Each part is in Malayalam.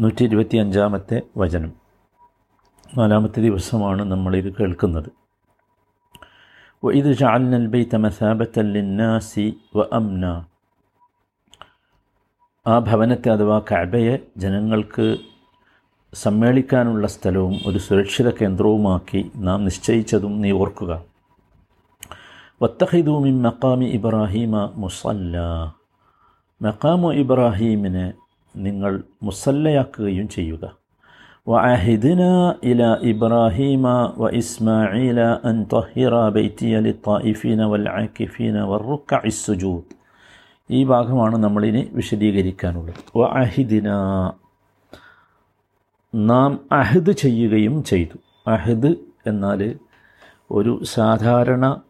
നൂറ്റി ഇരുപത്തി അഞ്ചാമത്തെ വചനം. നാലാമത്തെ ദിവസമാണ് നമ്മളിത് കേൾക്കുന്നത്. ജാൽനൽ ബൈത്ത മസാബത്തൽ ലിന്നാസി വ അംന ആ ഭവനത്തെ അഥവാ കഅബയെ ജനങ്ങൾക്ക് സമ്മേളിക്കാനുള്ള സ്ഥലവും ഒരു സുരക്ഷിത കേന്ദ്രവുമാക്കി നാം നിശ്ചയിച്ചതും നീ ഓർക്കുക. വത്തഹിദൂമിൻ മക്കാമി ഇബ്രാഹീമ മുസല്ല. മക്കാമു ഇബ്രാഹീമിനെ നിങ്ങൾ മുസല്ലയാക്കുകയും ചെയ്യുക. ഇബ്രാഹീമ വ ഇസ്മാഈല അൻ തഹിറ ബൈത്തിയ ലിത്തായിഫീന വൽ ആക്കിഫീന വറുക്കഇ സുജൂദ്. ഈ ഭാഗമാണ് നമ്മളിനി വിശദീകരിക്കാനുള്ളത്. വ അഹിദിന നാം അഹദ് ചെയ്യുകയും ചെയ്തു. അഹദ് എന്നാൽ ഒരു സാധാരണ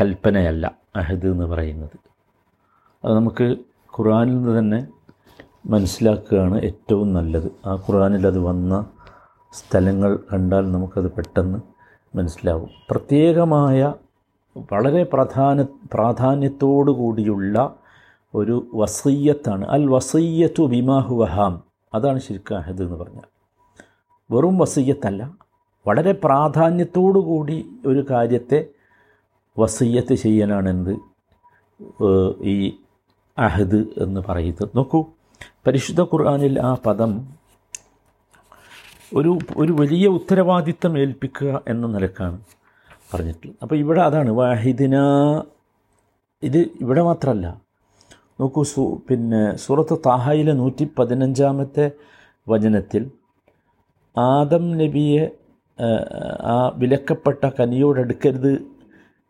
കൽപ്പനയല്ല. അഹദ് എന്ന് പറയുന്നത്. അത് നമുക്ക് ഖുറാനിൽ നിന്ന് തന്നെ മനസ്സിലാക്കുകയാണ് ഏറ്റവും നല്ലത്. ആ ഖുർആാനിൽ അത് വന്ന സ്ഥലങ്ങൾ കണ്ടാൽ നമുക്കത് പെട്ടെന്ന് മനസ്സിലാവും. പ്രത്യേകമായ വളരെ പ്രധാന പ്രാധാന്യത്തോടു കൂടിയുള്ള ഒരു വസയ്യത്താണ് അൽ വസയ്യത്തു ബിമാഹു വഹാം അതാണ് ശരിക്കും അഹദ് എന്ന് പറഞ്ഞാൽ. വെറും വസയ്യത്തല്ല വളരെ പ്രാധാന്യത്തോടു കൂടി ഒരു കാര്യത്തെ വസയ്യത്ത് ചെയ്യാനാണെന്ത് ഈ അഹദ് എന്ന് പറയുന്നത്. നോക്കൂ. പരിശുദ്ധ ഖുർആാനിൽ ആ പദം ഒരു ഒരു വലിയ ഉത്തരവാദിത്തം ഏൽപ്പിക്കുക എന്ന നിലക്കാണ് പറഞ്ഞിട്ടുള്ളത്. അപ്പോൾ ഇവിടെ അതാണ് വാഹിദിന ഇത് ഇവിടെ മാത്രമല്ല നോക്കൂ സു പിന്നെ സൂറത്ത് താഹയിലെ നൂറ്റി പതിനഞ്ചാമത്തെ വചനത്തിൽ ആദം നബിയെ ആ വിലക്കപ്പെട്ട കനിയോടടുക്കരുത്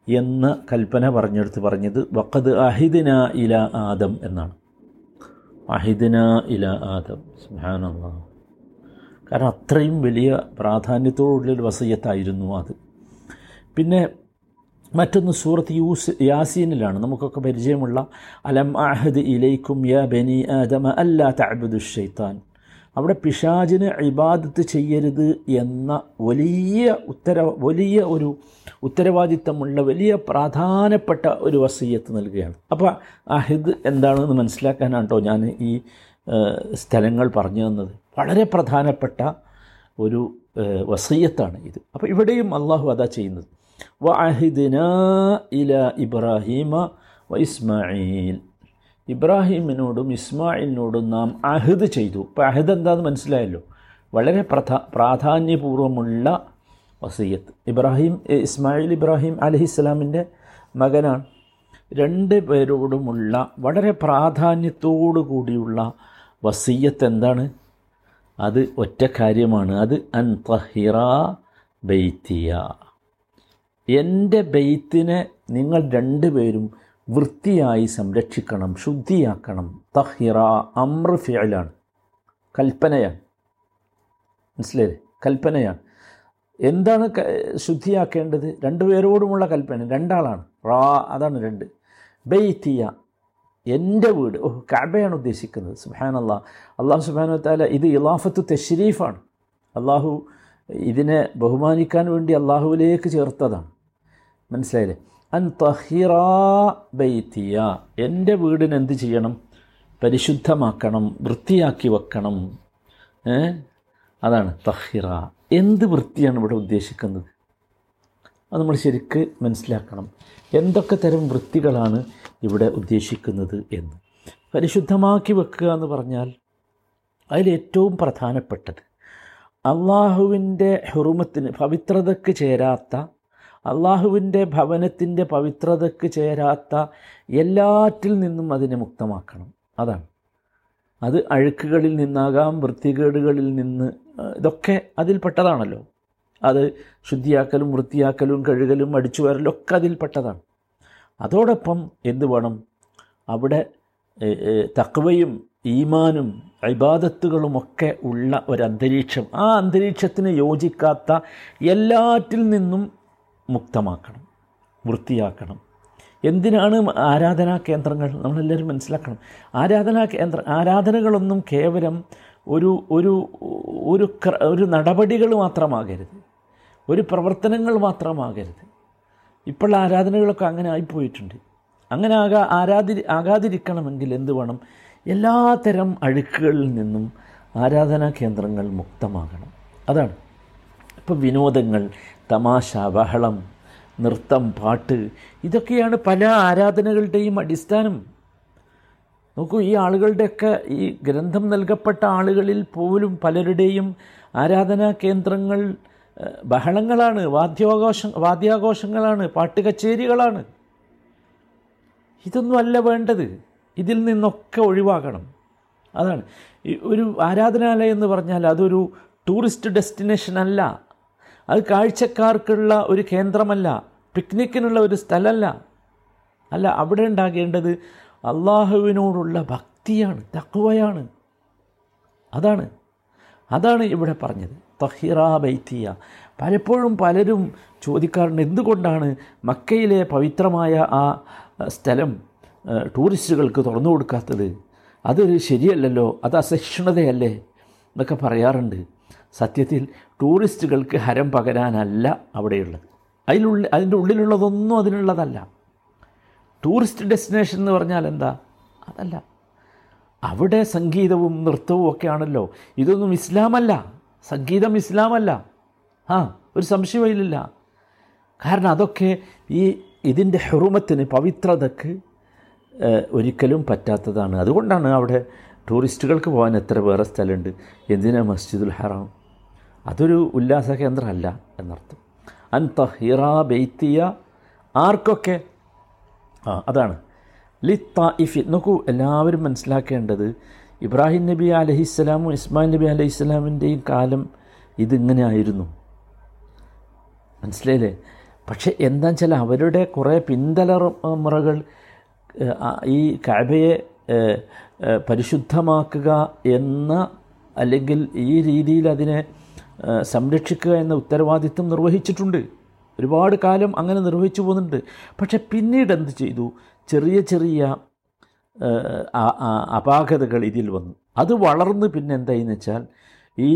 എന്ന കൽപ്പന പറഞ്ഞെടുത്ത് പറഞ്ഞത് വക്കത് അഹിദിന ഇല ആദം എന്നാണ്. അഹിദിന ഇല ആദം. സുഹാനുള്ള കാരണം അത്രയും വലിയ പ്രാധാന്യത്തോടുള്ളൊരു വസയ്യത്തായിരുന്നു അത്. പിന്നെ മറ്റൊന്ന് സൂറത്ത് യൂസ് യാസീനിലാണ്. നമുക്കൊക്കെ പരിചയമുള്ള അലം അഹദ് ഇലൈക്കും യാ ബനി ആദമ അല്ലാ തഅബുദു ഷെയ്ത്താൻ അവിടെ പിശാജിന് ഇബാദത്ത് ചെയ്യരുത് എന്ന വലിയ ഉത്തര വലിയ ഒരു ഉത്തരവാദിത്തമുള്ള വലിയ പ്രാധാനപ്പെട്ട ഒരു വസീയത്ത് നൽകുകയാണ്. അപ്പോൾ അഹിദ് എന്താണെന്ന് മനസ്സിലാക്കാനാണ് കേട്ടോ ഞാൻ ഈ സ്ഥലങ്ങൾ പറഞ്ഞു തന്നത്. വളരെ പ്രധാനപ്പെട്ട ഒരു വസീയത്താണ് ഇത്. അപ്പോൾ ഇവിടെയും അള്ളാഹു അതാ ചെയ്യുന്നത്. വ അഹിദിന ഇല ഇബ്രാഹീമ വ ഇസ്മായിൽ ഇബ്രാഹിമിനോടും ഇസ്മായിലിനോടും നാം അഹിദ് ചെയ്തു. ഇപ്പോൾ അഹിദ് എന്താണെന്ന് മനസ്സിലായല്ലോ? വളരെ പ്രധാ പ്രാധാന്യപൂർവമുള്ള വസീയത്ത്. ഇബ്രാഹിം ഇസ്മായിൽ ഇബ്രാഹിം അലഹിസ്ലാമിന്റെ മകനാണ്. രണ്ട് പേരോടുമുള്ള വളരെ പ്രാധാന്യത്തോടു കൂടിയുള്ള വസീയത്ത് എന്താണ്? അത് ഒറ്റ കാര്യമാണ്. അത് അൻ തഹിറ ബെയ്ത്തിയ എന്റെ ബെയ്ത്തിനെ നിങ്ങൾ രണ്ടുപേരും വൃത്തിയായി സംരക്ഷിക്കണം ശുദ്ധിയാക്കണം. തഹിറ അമ്ര ഫിയലാണ് കൽപ്പനയാണ്. മനസ്സിലായില്ലേ? കൽപ്പനയാണ്. എന്താണ് ശുദ്ധിയാക്കേണ്ടത്? രണ്ടുപേരോടുമുള്ള കൽപ്പന. രണ്ടാളാണ്. റാ അതാണ് രണ്ട്. ബെയ്ത്തിയ എന്റെ വീട്. ഓ കാബയാണ് ഉദ്ദേശിക്കുന്നത്. സുബാൻ അള്ളാഹ് അള്ളാഹു സുബാനു താല ഇത് ഇലാഫത്ത് തെഷരീഫാണ് അള്ളാഹു ഇതിനെ ബഹുമാനിക്കാൻ വേണ്ടി അള്ളാഹുവിലേക്ക് ചേർത്തതാണ്. മനസ്സിലായില്ലേ? അൻ തഹിറ ബൈത്തിയ. എന്റെ വീടിന് എന്ത് ചെയ്യണം? പരിശുദ്ധമാക്കണം വൃത്തിയാക്കി വെക്കണം. അതാണ് തഹിറ. എന്ത് വൃത്തിയാണ് ഇവിടെ ഉദ്ദേശിക്കുന്നത്? അത് നമ്മൾ ശരിക്ക് മനസ്സിലാക്കണം. എന്തൊക്കെ തരം വൃത്തികളാണ് ഇവിടെ ഉദ്ദേശിക്കുന്നത് എന്ന്. പരിശുദ്ധമാക്കി വെക്കുക എന്ന് പറഞ്ഞാൽ അതിലേറ്റവും പ്രധാനപ്പെട്ടത് അള്ളാഹുവിന്റെ ഹെറുമത്തിന് പവിത്രതയ്ക്ക് ചേരാത്ത അള്ളാഹുവിന്റെ ഭവനത്തിന്റെ പവിത്രതയ്ക്ക് ചേരാത്ത എല്ലാറ്റിൽ നിന്നും അതിനെ മുക്തമാക്കണം. അതാണ്. അത് അഴുക്കുകളിൽ നിന്നാകാം വൃത്തികേടുകളിൽ നിന്ന് ഇതൊക്കെ അതിൽപ്പെട്ടതാണല്ലോ. അത് ശുദ്ധിയാക്കലും വൃത്തിയാക്കലും കഴുകലും അടിച്ചു വരലും ഒക്കെ അതിൽപ്പെട്ടതാണ്. അതോടൊപ്പം എന്ത് വേണം? അവിടെ തക്വയും ഈമാനും ഇബാദത്തുകളുമൊക്കെ ഉള്ള ഒരന്തരീക്ഷം. ആ അന്തരീക്ഷത്തിന് യോജിക്കാത്ത എല്ലാറ്റിൽ നിന്നും മുക്തമാക്കണം വൃത്തിയാക്കണം. എന്തിനാണ് ആരാധനാ കേന്ദ്രങ്ങൾ? നമ്മളെല്ലാവരും മനസ്സിലാക്കണം. ആരാധനാ കേന്ദ്ര ആരാധനകളൊന്നും കേവലം ഒരു ഒരു ഒരു ഒരു നടപടികൾ മാത്രമാകരുത്. ഒരു പ്രവർത്തനങ്ങൾ മാത്രമാകരുത്. ഇപ്പോൾ ആരാധനകളൊക്കെ അങ്ങനെ ആയിപ്പോയിട്ടുണ്ട്. അങ്ങനെ ആകാ ആരാധി ആകാതിരിക്കണമെങ്കിൽ എന്ത് വേണം? എല്ലാത്തരം അഴുക്കുകളിൽ നിന്നും ആരാധനാ കേന്ദ്രങ്ങൾ മുക്തമാകണം. അതാണ്. ഇപ്പോൾ വിനോദങ്ങൾ തമാശ ബഹളം നൃത്തം പാട്ട് ഇതൊക്കെയാണ് പല ആരാധനകളുടെയും അടിസ്ഥാനം. നോക്കൂ ഈ ആളുകളുടെയൊക്കെ ഈ ഗ്രന്ഥം നൽകപ്പെട്ട ആളുകളിൽ പോലും പലരുടെയും ആരാധനാ കേന്ദ്രങ്ങൾ ബഹളങ്ങളാണ് വാദ്യാഘോഷ വാദ്യാഘോഷങ്ങളാണ് പാട്ടുകച്ചേരികളാണ്. ഇതൊന്നും അല്ല വേണ്ടത്. ഇതിൽ നിന്നൊക്കെ ഒഴിവാക്കണം അതാണ്. ഒരു ആരാധനാലയം എന്ന് പറഞ്ഞാൽ അതൊരു ടൂറിസ്റ്റ് ഡെസ്റ്റിനേഷൻ അല്ല. അത് കാഴ്ചക്കാർക്കുള്ള ഒരു കേന്ദ്രമല്ല. പിക്നിക്കിനുള്ള ഒരു സ്ഥലമല്ല. അല്ല അവിടെ ഉണ്ടാകേണ്ടത് അള്ളാഹുവിനോടുള്ള ഭക്തിയാണ് തക്വയാണ്. അതാണ്. അതാണ് ഇവിടെ പറഞ്ഞത്. തഹിറ ബൈത്തിയ. പലപ്പോഴും പലരും ചോദിക്കാറുണ്ട് എന്തുകൊണ്ടാണ് മക്കയിലെ പവിത്രമായ ആ സ്ഥലം ടൂറിസ്റ്റുകൾക്ക് തുറന്നു കൊടുക്കാത്തത്? അതൊരു ശരിയല്ലല്ലോ അത് അസഹിഷ്ണുതയല്ലേ എന്നൊക്കെ പറയാറുണ്ട്. സത്യത്തിൽ ടൂറിസ്റ്റുകൾക്ക് ഹരം പകരാനല്ല അവിടെയുള്ളത്. അതിലുള്ള അതിന്റെ ഉള്ളിലുള്ളതൊന്നും അതിനുള്ളതല്ല. ടൂറിസ്റ്റ് ഡെസ്റ്റിനേഷൻ എന്ന് പറഞ്ഞാൽ എന്താ? അതല്ല. അവിടെ സംഗീതവും നൃത്തവും ഒക്കെ ആണല്ലോ ഇതൊന്നും ഇസ്ലാമല്ല. സംഗീതം ഇസ്ലാമല്ല. ആ ഒരു സംശയമില്ല കാരണം അതൊക്കെ ഈ ഇതിന്റെ ഹെറുമത്തിന് പവിത്രതക്ക് ഒരിക്കലും പറ്റാത്തതാണ്. അതുകൊണ്ടാണ് അവിടെ ടൂറിസ്റ്റുകൾക്ക് പോകാൻ എത്ര വേറെ സ്ഥലമുണ്ട്. എന്തിനാ മസ്ജിദുൽ ഹറാം? അതൊരു ഉല്ലാസ കേന്ദ്രമല്ല എന്നർത്ഥം. അൻ തഹിറ ബെയ്ത്തിയ ആർക്കൊക്കെ ആ അതാണ്. ലി തായിഫി നോക്കൂ എല്ലാവരും മനസ്സിലാക്കേണ്ടത് ഇബ്രാഹിം നബി അലഹിസ്സലാമും ഇസ്മായിൽ നബി അലഹിസ്സലാമിന്റെയും കാലം ഇതിങ്ങനെ ആയിരുന്നു മനസ്സിലായില്ലേ? പക്ഷേ എന്താണെന്ന് വെച്ചാൽ അവരുടെ കുറേ പിന്തലമുറകൾ മുറകൾ ഈ ഏഹ്, പരിശുദ്ധമാക്കുക എന്ന അല്ലെങ്കിൽ ഈ രീതിയിൽ അതിനെ സംരക്ഷിക്കുക എന്ന ഉത്തരവാദിത്വം നിർവഹിച്ചിട്ടുണ്ട്. ഒരുപാട് കാലം അങ്ങനെ നിർവഹിച്ചു പോകുന്നുണ്ട്. പക്ഷെ പിന്നീട് എന്ത് ചെയ്തു? ചെറിയ ചെറിയ അപാകതകൾ ഇതിൽ വന്നു. അത് വളർന്ന് പിന്നെ എന്തായെന്ന് വെച്ചാൽ ഈ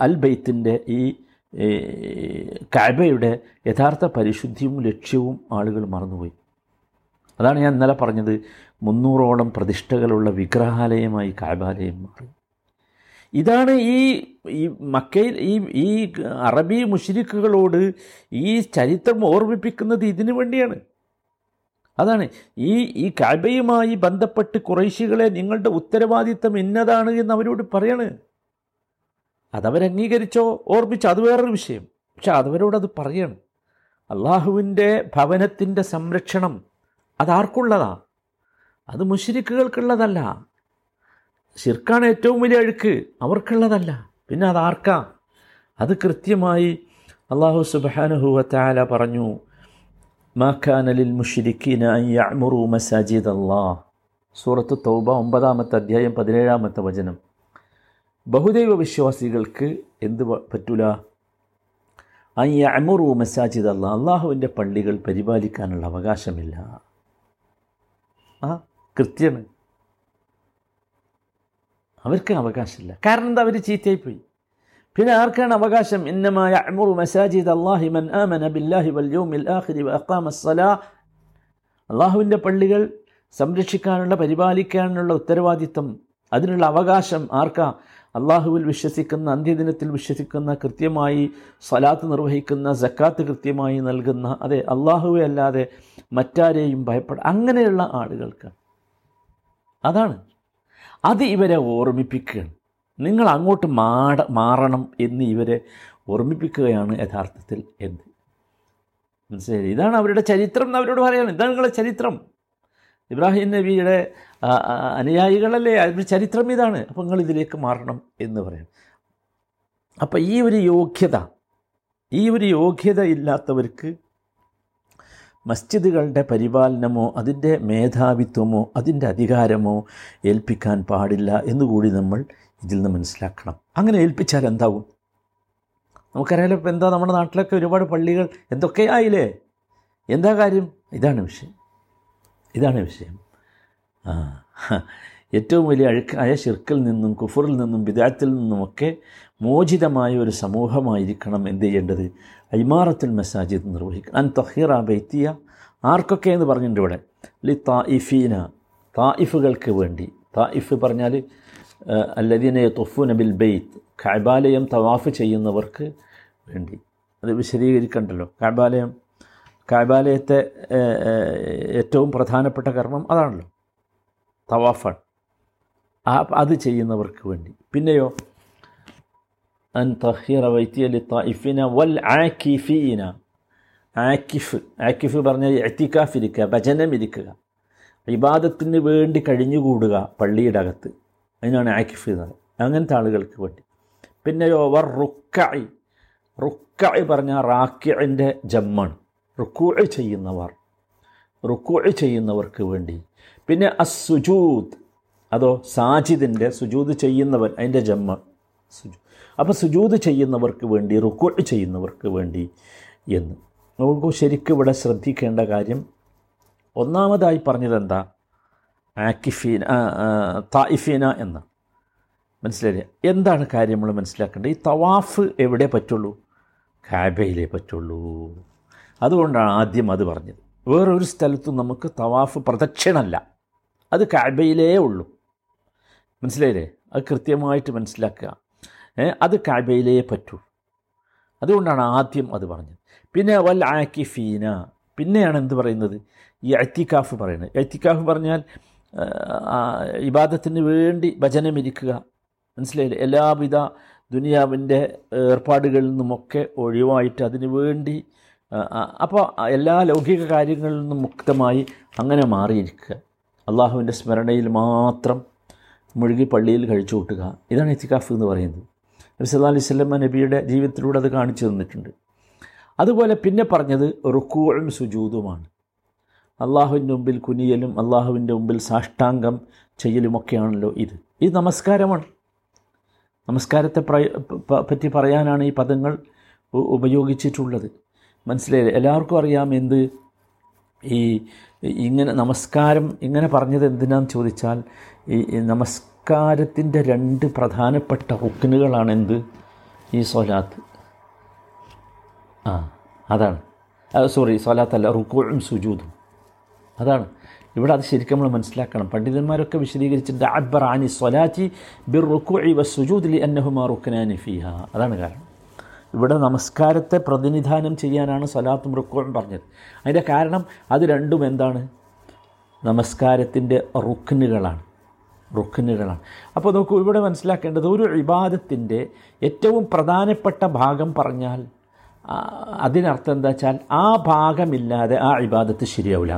അൽ ബൈത്തിന്റെ ഈ കഅബയുടെ യഥാർത്ഥ പരിശുദ്ധിയും ലക്ഷ്യവും ആളുകൾ മറന്നുപോയി. അതാണ് ഞാൻ ഇന്നലെ പറഞ്ഞത്. മുന്നൂറോളം പ്രതിഷ്ഠകളുള്ള വിഗ്രഹാലയമായി കാബാലയം മാറി. ഇതാണ് ഈ ഈ മക്കയിൽ ഈ ഈ അറബി മുഷിരിക്കുകളോട് ഈ ചരിത്രം ഓർമ്മിപ്പിക്കുന്നത് ഇതിനു വേണ്ടിയാണ്. അതാണ് ഈ ഈ കാബയുമായി ബന്ധപ്പെട്ട് കുറേശികളെ നിങ്ങളുടെ ഉത്തരവാദിത്തം ഇന്നതാണ് എന്ന് അവരോട് പറയാണ്. അതവരംഗീകരിച്ചോ? ഓർമ്മിച്ചോ? അത് വേറൊരു വിഷയം. പക്ഷെ അതവരോടത് പറയാണ്. അള്ളാഹുവിന്റെ ഭവനത്തിന്റെ സംരക്ഷണം അതാർക്കുള്ളതാ? അത് മുഷിരിക്കുകൾക്കുള്ളതല്ല ഷിർക്കാണ് ഏറ്റവും വലിയ അഴുക്ക്. അവർക്കുള്ളതല്ല. പിന്നെ അതാർക്കാം? അത് കൃത്യമായി അള്ളാഹു സുബാനുഹുവത്താല പറഞ്ഞു. മാഖാനലിൽ മുഷിരിക്കീന യഅ്മുറു മസാജിദ് അള്ളാഹ് സൂറത്ത് തൗബ ഒമ്പതാമത്തെ അധ്യായം പതിനേഴാമത്തെ വചനം. ബഹുദൈവ വിശ്വാസികൾക്ക് എന്ത് പറ്റൂല? അയ്യ അമുറു മസാജിദ് അല്ല അള്ളാഹുവിന്റെ പള്ളികൾ പരിപാലിക്കാനുള്ള അവകാശമില്ല. ആ കൃത്യമാണ് അവർക്ക് അവകാശമില്ല. കാരണം എന്താ? അവർ ചീത്തയായിപ്പോയി. പിന്നെ ആർക്കാണ് അവകാശം? ഇന്നമായ അമുറു മസാജിദ് അള്ളാഹി മൻ ആമന ബില്ലാഹി വൽ യൗമിൽ ആഖിരി വ അഖാമ സ്സലാ അള്ളാഹുവിന്റെ പള്ളികൾ സംരക്ഷിക്കാനുള്ള പരിപാലിക്കാനുള്ള ഉത്തരവാദിത്തം അതിനുള്ള അവകാശം ആർക്കാ? അള്ളാഹുവിൽ വിശ്വസിക്കുന്ന അന്ത്യദിനത്തിൽ വിശ്വസിക്കുന്ന കൃത്യമായി സ്വലാത്ത് നിർവഹിക്കുന്ന സക്കാത്ത് കൃത്യമായി നൽകുന്ന അതെ അള്ളാഹുവെ അല്ലാതെ മറ്റാരെയും ഭയപ്പെട അങ്ങനെയുള്ള ആളുകൾക്ക് അതാണ്. അത് ഇവരെ ഓർമ്മിപ്പിക്കുകയാണ്. നിങ്ങൾ അങ്ങോട്ട് മാട മാറണം എന്ന് ഇവരെ ഓർമ്മിപ്പിക്കുകയാണ് യഥാർത്ഥത്തിൽ എന്ത്? മനസ്സിലായി ഇതാണ് അവരുടെ ചരിത്രം എന്ന് അവരോട് പറയാണ് ഇതാണ് നിങ്ങളുടെ ചരിത്രം. ഇബ്രാഹിം നബിയുടെ അനുയായികളല്ലേ? അവരുടെ ചരിത്രം ഇതാണ്. അപ്പോൾ നിങ്ങൾ ഇതിലേക്ക് മാറണം എന്ന് പറയാം. അപ്പോൾ ഈ ഒരു യോഗ്യത ഈ ഒരു യോഗ്യത ഇല്ലാത്തവർക്ക് മസ്ജിദുകളുടെ പരിപാലനമോ അതിന്റെ മേധാവിത്വമോ അതിന്റെ അധികാരമോ ഏൽപ്പിക്കാൻ പാടില്ല എന്നുകൂടി നമ്മൾ ഇതിൽ നിന്ന് മനസ്സിലാക്കണം. അങ്ങനെ ഏൽപ്പിച്ചാൽ എന്താവും? നമുക്കറിയാലോ ഇപ്പോൾ എന്താ നമ്മുടെ നാട്ടിലൊക്കെ ഒരുപാട് പള്ളികൾ എന്തൊക്കെയായില്ലേ? എന്താ കാര്യം? ഇതാണ് വിഷയം. ഇതാണ് വിഷയം. ഏറ്റവും വലിയ അഴുക്കായ ഷിർക്കിൽ നിന്നും കുഫറിൽ നിന്നും വിദാത്തിൽ നിന്നുമൊക്കെ മോചിതമായ ഒരു സമൂഹമായിരിക്കണം എന്ത് ചെയ്യേണ്ടത്? ഇമാറത്തുൽ മസാജിദ് നിർവഹിക്കണം. അൻ തഹീറ ബൈത്തിയ ആർക്കൊക്കെ എന്ന് പറഞ്ഞിട്ടുണ്ട് ഇവിടെ? ലി തായിഫീന തായിഫുകൾക്ക് വേണ്ടി. തായിഫ് പറഞ്ഞാൽ അല്ലദീനെ തൊഫു നബിൽ ബെയ്ത്ത് കഅബാലയം തവാഫ് ചെയ്യുന്നവർക്ക് വേണ്ടി. അത് വിശദീകരിക്കണ്ടല്ലോ. കഅബാലയം കഅബാലയത്തെ ഏറ്റവും പ്രധാനപ്പെട്ട കർമ്മം അതാണല്ലോ. തവാഫാണ്. അത് ചെയ്യുന്നവർക്ക് വേണ്ടി. പിന്നെയോ? തഹീറ വൈത്തിയലി തായിഫിന വൽ ആക്കിഫീന ആക്കിഫ് ആക്കിഫ് പറഞ്ഞാൽ എത്തിക്കാഫ് ഇരിക്കുക ഭജനം ഇരിക്കുക ഇബാദത്തിന് വേണ്ടി കഴിഞ്ഞുകൂടുക പള്ളിയുടെ അകത്ത് അതിനാണ് ആക്കിഫ് എന്ന് പറയുന്നത്. അങ്ങനത്തെ ആളുകൾക്ക് വേണ്ടി. പിന്നെയോ വർ റുക്കായി റുക്കായി പറഞ്ഞാൽ റാക്കിന്റെ ജമ്മാണ്. റുക്കൂഴ് ചെയ്യുന്നവർ. റുക്കൂഴ് ചെയ്യുന്നവർക്ക് വേണ്ടി. പിന്നെ അസുജൂദ് അതോ സാജിദിന്റെ സുജൂദ് ചെയ്യുന്നവൻ അതിന്റെ ജമ്മ. സുജു അപ്പോൾ സുജൂത് ചെയ്യുന്നവർക്ക് വേണ്ടി റുക്കോട്ട് ചെയ്യുന്നവർക്ക് വേണ്ടി എന്ന്. നമുക്ക് ശരിക്കും ഇവിടെ ശ്രദ്ധിക്കേണ്ട കാര്യം ഒന്നാമതായി പറഞ്ഞതെന്താ? ആക്കിഫീന തായിഫീന എന്ന്. മനസ്സിലായില്ലേ? എന്താണ് കാര്യം നമ്മൾ മനസ്സിലാക്കേണ്ടത്? ഈ തവാഫ് എവിടെ പറ്റുള്ളൂ? കാബയിലേ പറ്റുള്ളൂ. അതുകൊണ്ടാണ് ആദ്യം അത് പറഞ്ഞത്. വേറൊരു സ്ഥലത്തും നമുക്ക് തവാഫ് പ്രദക്ഷിണമല്ല. അത് കാബയിലേ ഉള്ളൂ. മനസ്സിലായില്ലേ? അത് കൃത്യമായിട്ട് മനസ്സിലാക്കുക. അത് കാബയിലേ പറ്റൂ. അതുകൊണ്ടാണ് ആദ്യം അത് പറഞ്ഞത്. പിന്നെ വൽ ആക്കിഫീന. പിന്നെയാണ് എന്ത് പറയുന്നത്? ഈ എത്തിക്കാഫ് പറയുന്നത്. എത്തിക്കാഫ് പറഞ്ഞാൽ ഇബാദത്തിന് വേണ്ടി ഭജനമിരിക്കുക മനസ്സിലായില്ലേ? എല്ലാവിധ ദുനിയാവിന്റെ ഏർപ്പാടുകളിൽ നിന്നുമൊക്കെ ഒഴിവായിട്ട് അതിനു വേണ്ടി അപ്പോൾ എല്ലാ ലൗകിക കാര്യങ്ങളിൽ നിന്നും മുക്തമായി അങ്ങനെ മാറിയിരിക്കുക. അള്ളാഹുവിന്റെ സ്മരണയിൽ മാത്രം മുഴുകി പള്ളിയിൽ കഴിച്ചു കൂട്ടുക. ഇതാണ് എത്തിക്കാഫ് എന്ന് പറയുന്നത്. നബി സല്ലാ അലൈഹി സ്വലമ നബിയുടെ ജീവിതത്തിലൂടെ അത് കാണിച്ചു തന്നിട്ടുണ്ട്. അതുപോലെ പിന്നെ പറഞ്ഞത് റുക്കൂഴും സുജൂതുമാണ് അള്ളാഹുവിന്റെ മുമ്പിൽ കുനിയലും അള്ളാഹുവിന്റെ മുമ്പിൽ സാഷ്ടാംഗം ചെയ്യലുമൊക്കെയാണല്ലോ ഇത്. ഇത് നമസ്കാരമാണ്. നമസ്കാരത്തെ പറ്റി പറയാനാണ് ഈ പദങ്ങൾ ഉപയോഗിച്ചിട്ടുള്ളത്. മനസ്സിലായില്ലേ? എല്ലാവർക്കും അറിയാം എന്ത്? ഈ ഇങ്ങനെ നമസ്കാരം ഇങ്ങനെ പറഞ്ഞത് എന്തിനാന്ന് ചോദിച്ചാൽ ഈ നമസ്കാരത്തിന്റെ രണ്ട് പ്രധാനപ്പെട്ട ഹുക്കിനുകളാണ് എന്ത്? ഈ സൊലാത്ത് ആ അതാണ്. സോറി സൊലാത്തല്ല റുക്കോഴും സുജൂതും അതാണ്. ഇവിടെ അത് ശരിക്കും നമ്മൾ മനസ്സിലാക്കണം. പണ്ഡിതന്മാരൊക്കെ വിശദീകരിച്ചിട്ടുണ്ട് അബ്ബർ ആനി സ്വലാറ്റി ബിർ റുക്കു സുജൂദ് ലി അന്നഹുമാ റുക്കനാനി ഫിഹ. അതാണ് കാരണം. ഇവിടെ നമസ്കാരത്തെ പ്രതിനിധാനം ചെയ്യാനാണ് സലാത്തും റുക്കുവും പറഞ്ഞത്. അതിന്റെ കാരണം അത് രണ്ടും എന്താണ്? നമസ്കാരത്തിന്റെ റുക്കിനുകളാണ് റുക്കിനുകളാണ് അപ്പോൾ നോക്കൂ ഇവിടെ മനസ്സിലാക്കേണ്ടത് ഒരു ഇബാദത്തിന്റെ ഏറ്റവും പ്രധാനപ്പെട്ട ഭാഗം പറഞ്ഞാൽ അതിനർത്ഥം എന്താ വെച്ചാൽ ആ ഭാഗമില്ലാതെ ആ ഇബാദത്ത് ശരിയാവില്ല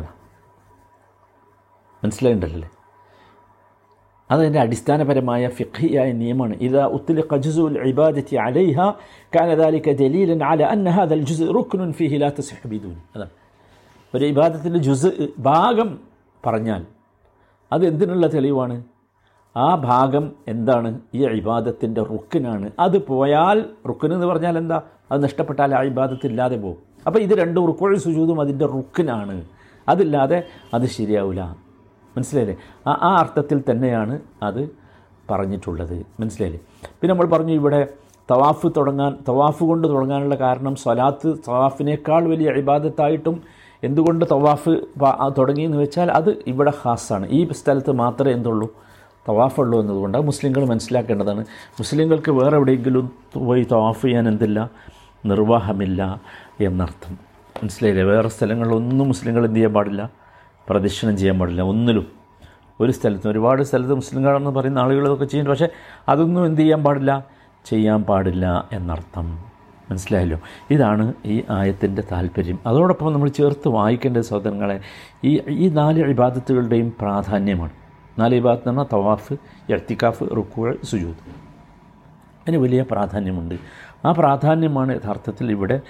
മനസ്സിലായിട്ടുണ്ടല്ലേ അതതിന്റെ അടിസ്ഥാനപരമായ ഫിഖിയായ നിയമമാണ്. ഇതാ ഉത്തുലി ഖജുസുൽ ഇബാദത്തി അലൈഹ കാന ദാലിക ദലീലൻ അല അന്ന ഹാദൽ ജുസ് റുക്നുൻ ഫീഹി ലാ തസ്ഹു ബിദൂൻ. അതാണ് ഒരു ഇബാദത്തിന്റെ ജുസ് ഭാഗം പറഞ്ഞാൽ അത് എന്തിനുള്ള തെളിവാണ്? ആ ഭാഗം എന്താണ്? ഈ ഇബാദത്തിന്റെ റുക്കിനാണ് അത് പോയാൽ റുക്കിന് എന്ന് പറഞ്ഞാൽ എന്താ? അത് നഷ്ടപ്പെട്ടാൽ ആ ഇബാദത്ത് ഇല്ലാതെ പോകും. അപ്പോൾ ഇത് രണ്ടും റുക്കോഴി സുജൂതും അതിന്റെ റുക്കിനാണ് അതില്ലാതെ അത് ശരിയാവില്ല മനസ്സിലായില്ലേ? ആ ആ അർത്ഥത്തിൽ തന്നെയാണ് അത് പറഞ്ഞിട്ടുള്ളത്. മനസ്സിലായില്ലേ? പിന്നെ നമ്മൾ പറഞ്ഞു ഇവിടെ തവാഫ് തുടങ്ങാൻ തവാഫ് കൊണ്ട് തുടങ്ങാനുള്ള കാരണം സ്വലാത്ത് തവാഫിനേക്കാൾ വലിയ ഇബാദത്തായിട്ടും എന്തുകൊണ്ട് തവാഫ് തുടങ്ങി എന്ന് വെച്ചാൽ അത് ഇവിടെ ഹാസാണ് ഈ സ്ഥലത്ത് മാത്രമേ എന്തുള്ളൂ? തവാഫുള്ളൂ എന്നതുകൊണ്ട് മുസ്ലിങ്ങൾ മനസ്സിലാക്കേണ്ടതാണ്. മുസ്ലിങ്ങൾക്ക് വേറെ എവിടെയെങ്കിലും പോയി തവാഫ് ചെയ്യാൻ എന്തില്ല? നിർവാഹമില്ല എന്നർത്ഥം. മനസ്സിലായില്ലേ? വേറെ സ്ഥലങ്ങളിലൊന്നും മുസ്ലിങ്ങൾ എന്ത് ചെയ്യാൻ പാടില്ല? പ്രദക്ഷിണം ചെയ്യാൻ പാടില്ല. ഒന്നിലും. ഒരു സ്ഥലത്തും ഒരുപാട് സ്ഥലത്ത് മുസ്ലിങ്ങളെന്ന് പറയുന്ന ആളുകളൊക്കെ ചെയ്യുന്നുണ്ട്. പക്ഷേ അതൊന്നും എന്ത് ചെയ്യാൻ പാടില്ല? ചെയ്യാൻ പാടില്ല എന്നർത്ഥം. മനസ്സിലായല്ലോ? ഇതാണ് ഈ ആയത്തിന്റെ താല്പര്യം. അതോടൊപ്പം നമ്മൾ ചേർത്ത് വായിക്കേണ്ട സഹോദരങ്ങളെ ഈ ഈ നാല് ഇബാദത്തുകളുടെയും പ്രാധാന്യമാണ്. നാല് ഇബാദത്ത് എന്ന് പറഞ്ഞാൽ തവാഫ് എർത്തിക്കാഫ് റുക്കുകൾ സുജൂത് അതിന് വലിയ പ്രാധാന്യമുണ്ട്. ആ പ്രാധാന്യമാണ് യഥാർത്ഥത്തിൽ ഇവിടെ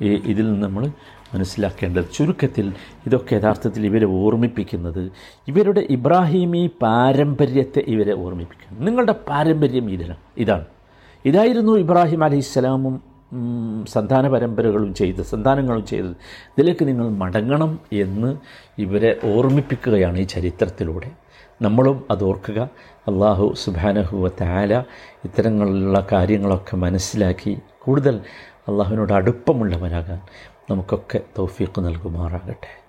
ഇതിൽ നിന്ന് നമ്മൾ മനസ്സിലാക്കേണ്ടത്. ചുരുക്കത്തിൽ ഇതൊക്കെ യഥാർത്ഥത്തിൽ ഇവരെ ഓർമ്മിപ്പിക്കുന്നത് ഇവരുടെ ഇബ്രാഹിമി പാരമ്പര്യത്തെ ഇവരെ ഓർമ്മിപ്പിക്കുന്നു. നിങ്ങളുടെ പാരമ്പര്യം ഇതിന് ഇതാണ്. ഇതായിരുന്നു ഇബ്രാഹിം അലൈഹിസ്സലാമും ഇസ്ലാമും സന്താന പരമ്പരകളും ചെയ്ത് സന്താനങ്ങളും ചെയ്തത്. ഇതിലേക്ക് നിങ്ങൾ മടങ്ങണം എന്ന് ഇവരെ ഓർമ്മിപ്പിക്കുകയാണ് ഈ ചരിത്രത്തിലൂടെ. നമ്മളും അത് ഓർക്കുക. അള്ളാഹു സുബാനഹുവ താല ഇത്തരങ്ങളിലുള്ള കാര്യങ്ങളൊക്കെ മനസ്സിലാക്കി കൂടുതൽ അള്ളാഹുവിനോട് അടുപ്പമുള്ളവരാകാൻ നമുക്കൊക്കെ തൗഫീഖ് നൽകുമാറാകട്ടെ.